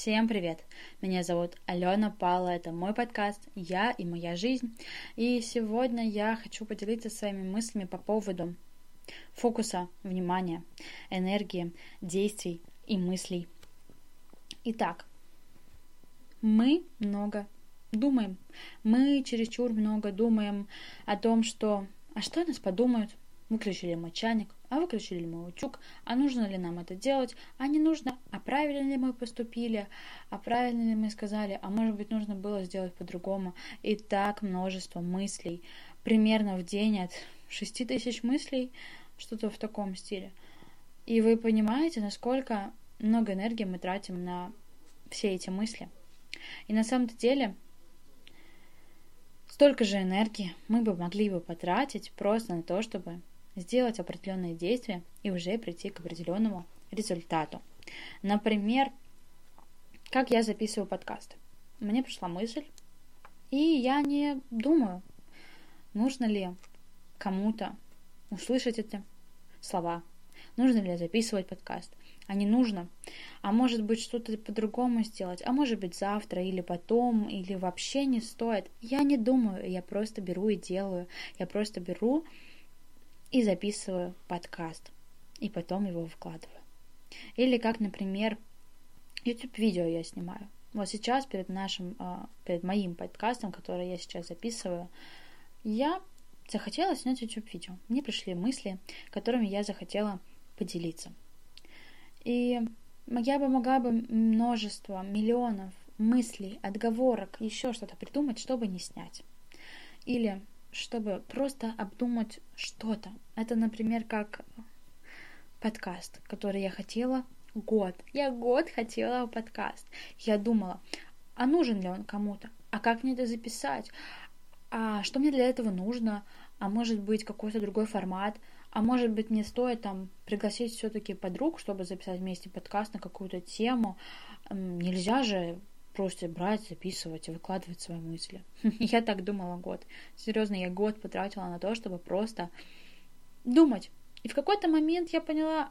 Всем привет! Меня зовут Алена Пала, это мой подкаст «Я и моя жизнь». И сегодня я хочу поделиться своими мыслями по поводу фокуса внимания, энергии, действий и мыслей. Итак, мы много думаем. Мы чересчур много думаем о том, что «а что нас подумают?» Выключили мы чайник, а выключили ли мы утюг, а нужно ли нам это делать, а не нужно, а правильно ли мы поступили, а правильно ли мы сказали, а может быть нужно было сделать по-другому. И так множество мыслей, примерно в день от шести тысяч мыслей, что-то в таком стиле. И вы понимаете, насколько много энергии мы тратим на все эти мысли. И на самом деле столько же энергии мы бы могли бы потратить просто на то, чтобы сделать определенные действия и уже прийти к определенному результату. Например, как я записываю подкасты. Мне пришла мысль, и я не думаю, нужно ли кому-то услышать эти слова, нужно ли записывать подкаст, а не нужно. А может быть что-то по-другому сделать, а может быть завтра или потом, или вообще не стоит. Я не думаю, я просто беру и делаю. Я просто беру и записываю подкаст, и потом его выкладываю. Или как, например, YouTube-видео я снимаю. Вот сейчас перед нашим, а, перед моим подкастом, который я сейчас записываю, я захотела снять YouTube-видео. Мне пришли мысли, которыми я захотела поделиться. И я бы могла бы множество, миллионов мыслей, отговорок, еще что-то придумать, чтобы не снять. Или чтобы просто обдумать что-то. Это, например, как подкаст, который я хотела год. Я год хотела подкаст. Я думала, а нужен ли он кому-то? А как мне это записать? А что мне для этого нужно? А может быть какой-то другой формат? А может быть мне стоит там пригласить все-таки подруг, чтобы записать вместе подкаст на какую-то тему? Нельзя же просто брать, записывать и выкладывать свои мысли. Я так думала год. Серьезно, я год потратила на то, чтобы просто думать. И в какой-то момент я поняла,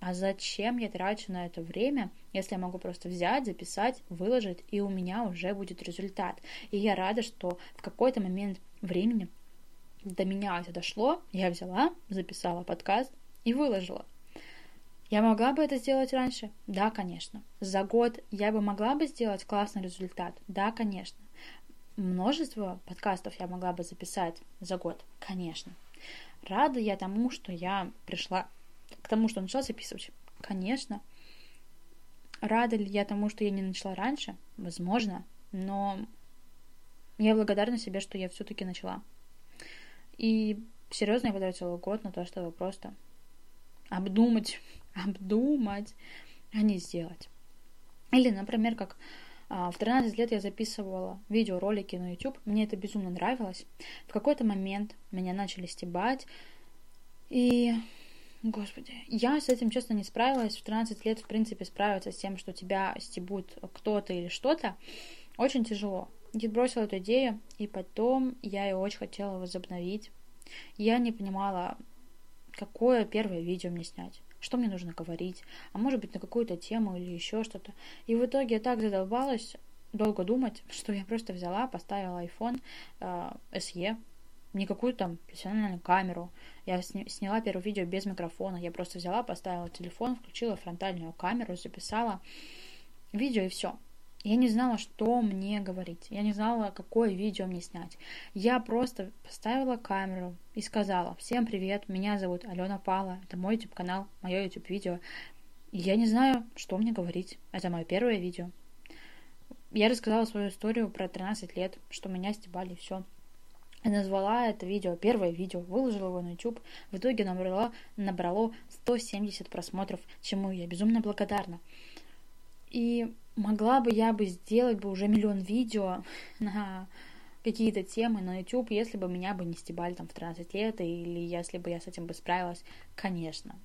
а зачем я трачу на это время, если я могу просто взять, записать, выложить, и у меня уже будет результат. И я рада, что в какой-то момент времени до меня это дошло, я взяла, записала подкаст и выложила. Я могла бы это сделать раньше? Да, конечно. За год я бы могла бы сделать классный результат? Да, конечно. Множество подкастов я могла бы записать за год? Конечно. Рада я тому, что я пришла к тому, что начала записывать? Конечно. Рада ли я тому, что я не начала раньше? Возможно. Но я благодарна себе, что я все-таки начала. И серьезно я потратила год на то, чтобы просто обдумать обдумать, а не сделать. Или, например, как а, в 13 лет я записывала видеоролики на YouTube, мне это безумно нравилось. В какой-то момент меня начали стебать, и, господи, я с этим, честно, не справилась. В 13 лет, в принципе, справиться с тем, что тебя стебут кто-то или что-то, очень тяжело. Я бросила эту идею, и потом я ее очень хотела возобновить. Я не понимала, какое первое видео мне снять что мне нужно говорить, а может быть на какую-то тему или еще что-то. И в итоге я так задолбалась долго думать, что я просто взяла, поставила iPhone э, SE, не какую-то там профессиональную камеру. Я сня- сняла первое видео без микрофона. Я просто взяла, поставила телефон, включила фронтальную камеру, записала видео и все. Я не знала, что мне говорить. Я не знала, какое видео мне снять. Я просто поставила камеру и сказала, всем привет, меня зовут Алена Пала, это мой YouTube канал, мое YouTube видео. я не знаю, что мне говорить. Это мое первое видео. Я рассказала свою историю про 13 лет, что меня стебали, все. И назвала это видео, первое видео, выложила его на YouTube. В итоге набрало, набрало 170 просмотров, чему я безумно благодарна. И могла бы я бы сделать бы уже миллион видео на какие-то темы на YouTube, если бы меня бы не стебали там в 13 лет, или если бы я с этим бы справилась, конечно.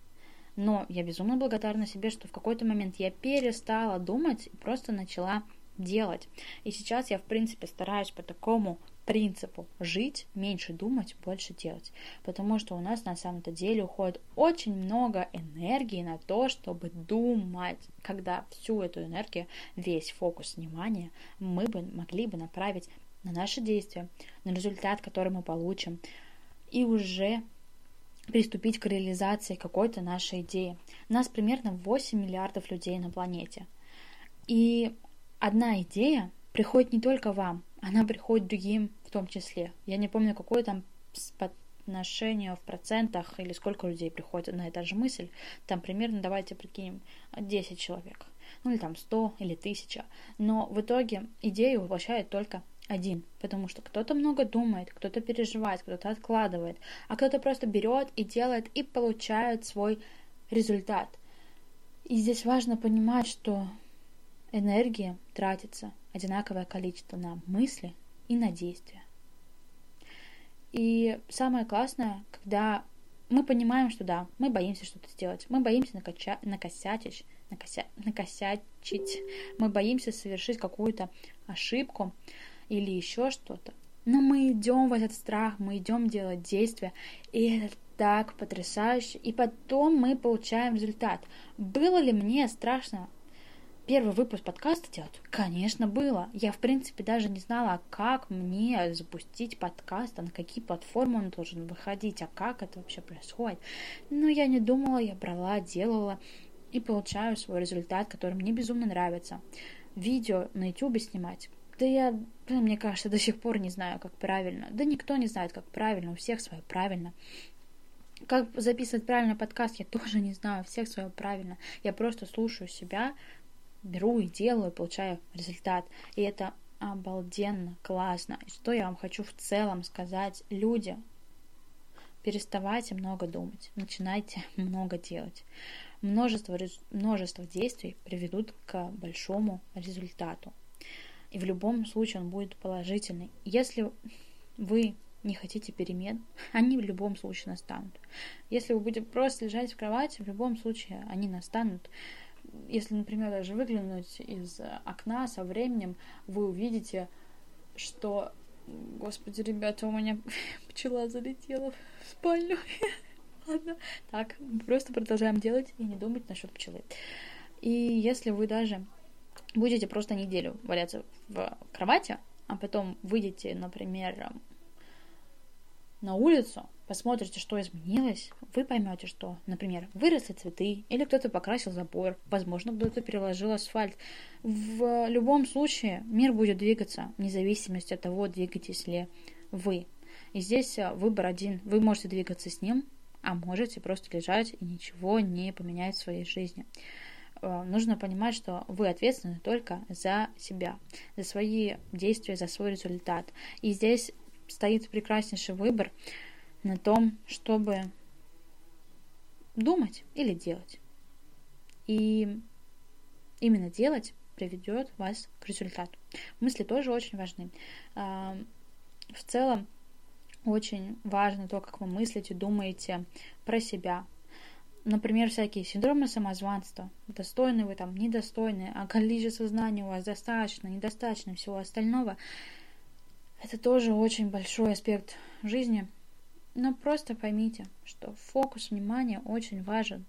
Но я безумно благодарна себе, что в какой-то момент я перестала думать и просто начала делать. И сейчас я, в принципе, стараюсь по такому принципу жить, меньше думать, больше делать. Потому что у нас на самом-то деле уходит очень много энергии на то, чтобы думать. Когда всю эту энергию, весь фокус внимания мы бы могли бы направить на наши действия, на результат, который мы получим, и уже приступить к реализации какой-то нашей идеи. Нас примерно 8 миллиардов людей на планете. И одна идея приходит не только вам, она приходит другим в том числе. Я не помню, какое там отношение в процентах или сколько людей приходит на эту же мысль. Там примерно, давайте прикинем, 10 человек. Ну или там 100 или 1000. Но в итоге идею воплощает только один, потому что кто-то много думает, кто-то переживает, кто-то откладывает, а кто-то просто берет и делает и получает свой результат. И здесь важно понимать, что энергия тратится одинаковое количество на мысли и на действия. И самое классное, когда мы понимаем, что да, мы боимся что-то сделать, мы боимся накача- накосячить, накося- накосячить, мы боимся совершить какую-то ошибку, или еще что-то. Но мы идем в этот страх, мы идем делать действия, и это так потрясающе. И потом мы получаем результат. Было ли мне страшно первый выпуск подкаста делать? Конечно, было. Я, в принципе, даже не знала, как мне запустить подкаст, а на какие платформы он должен выходить, а как это вообще происходит. Но я не думала, я брала, делала и получаю свой результат, который мне безумно нравится. Видео на YouTube снимать да я, блин, мне кажется, до сих пор не знаю, как правильно. Да никто не знает, как правильно, у всех свое правильно. Как записывать правильно подкаст, я тоже не знаю, у всех свое правильно. Я просто слушаю себя, беру и делаю, получаю результат. И это обалденно, классно. И что я вам хочу в целом сказать, люди, переставайте много думать, начинайте много делать. Множество, множество действий приведут к большому результату. И в любом случае он будет положительный. Если вы не хотите перемен, они в любом случае настанут. Если вы будете просто лежать в кровати, в любом случае они настанут. Если, например, даже выглянуть из окна со временем, вы увидите, что, господи, ребята, у меня пчела залетела в спальню. Ладно, так, просто продолжаем делать и не думать насчет пчелы. И если вы даже будете просто неделю валяться в кровати, а потом выйдете, например, на улицу, посмотрите, что изменилось, вы поймете, что, например, выросли цветы, или кто-то покрасил забор, возможно, кто-то переложил асфальт. В любом случае мир будет двигаться, вне зависимости от того, двигаетесь ли вы. И здесь выбор один. Вы можете двигаться с ним, а можете просто лежать и ничего не поменять в своей жизни. Э, нужно понимать, что вы ответственны только за себя, за свои действия, за свой результат. И здесь стоит прекраснейший выбор на том, чтобы думать или делать. И именно делать приведет вас к результату. Мысли тоже очень важны. А, в целом, очень важно то, как вы мыслите, думаете про себя, например, всякие синдромы самозванства, достойны вы там, недостойны, а количество знаний у вас достаточно, недостаточно, всего остального, это тоже очень большой аспект жизни. Но просто поймите, что фокус внимания очень важен,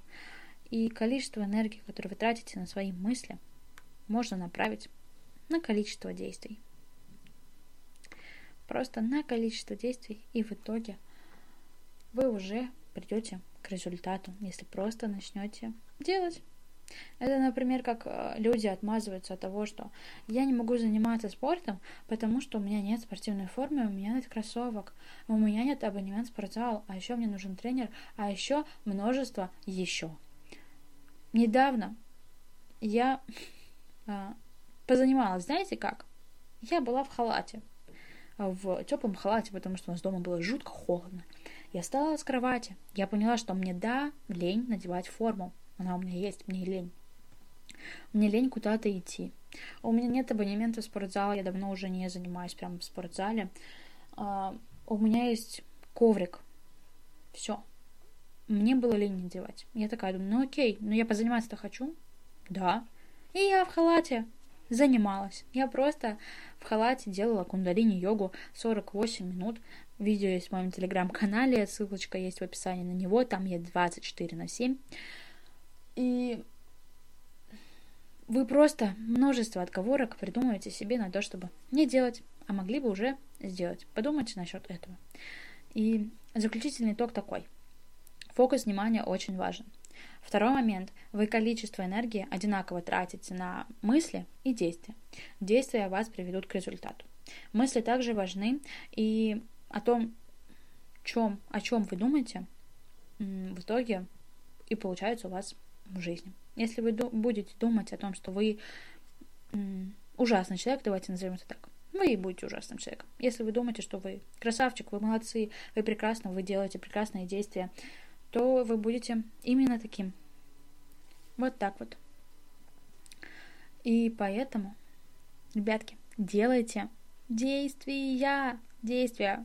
и количество энергии, которое вы тратите на свои мысли, можно направить на количество действий. Просто на количество действий, и в итоге вы уже придете к результату, если просто начнете делать. Это, например, как э, люди отмазываются от того, что я не могу заниматься спортом, потому что у меня нет спортивной формы, у меня нет кроссовок, у меня нет абонемент в спортзал, а еще мне нужен тренер, а еще множество еще. Недавно я а, позанималась, знаете как? Я была в халате, в теплом халате, потому что у нас дома было жутко холодно. Я встала с кровати. Я поняла, что мне да, лень надевать форму. Она у меня есть, мне лень. Мне лень куда-то идти. У меня нет абонемента в спортзал, я давно уже не занимаюсь прямо в спортзале. Uh, у меня есть коврик. Все. Мне было лень надевать. Я такая думаю, ну окей, но я позаниматься-то хочу. Да. И я в халате. занималась. Я просто в халате делала кундалини-йогу 48 минут. Видео есть в моем телеграм-канале, ссылочка есть в описании на него, там я 24 на 7. И вы просто множество отговорок придумываете себе на то, чтобы не делать, а могли бы уже сделать. Подумайте насчет этого. И заключительный итог такой. Фокус внимания очень важен. Второй момент. Вы количество энергии одинаково тратите на мысли и действия. Действия вас приведут к результату. Мысли также важны, и о том, чем, о чем вы думаете, в итоге и получается у вас в жизни. Если вы будете думать о том, что вы ужасный человек, давайте назовем это так, вы и будете ужасным человеком. Если вы думаете, что вы красавчик, вы молодцы, вы прекрасно, вы делаете прекрасные действия, то вы будете именно таким. Вот так вот. И поэтому, ребятки, делайте действия, действия.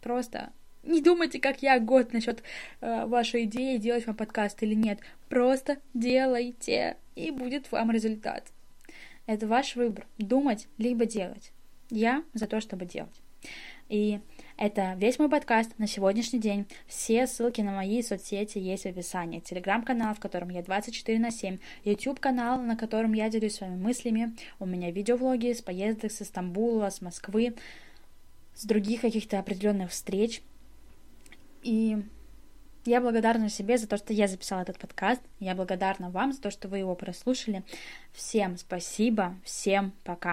Просто не думайте, как я, год насчет э, вашей идеи, делать вам подкаст или нет. Просто делайте, и будет вам результат. Это ваш выбор. Думать либо делать. Я за то, чтобы делать. И это весь мой подкаст на сегодняшний день. Все ссылки на мои соцсети есть в описании. Телеграм-канал, в котором я 24 на 7. YouTube-канал, на котором я делюсь своими мыслями. У меня видеовлоги с поездок с Стамбула, с Москвы, с других каких-то определенных встреч. И я благодарна себе за то, что я записала этот подкаст. Я благодарна вам за то, что вы его прослушали. Всем спасибо, всем пока.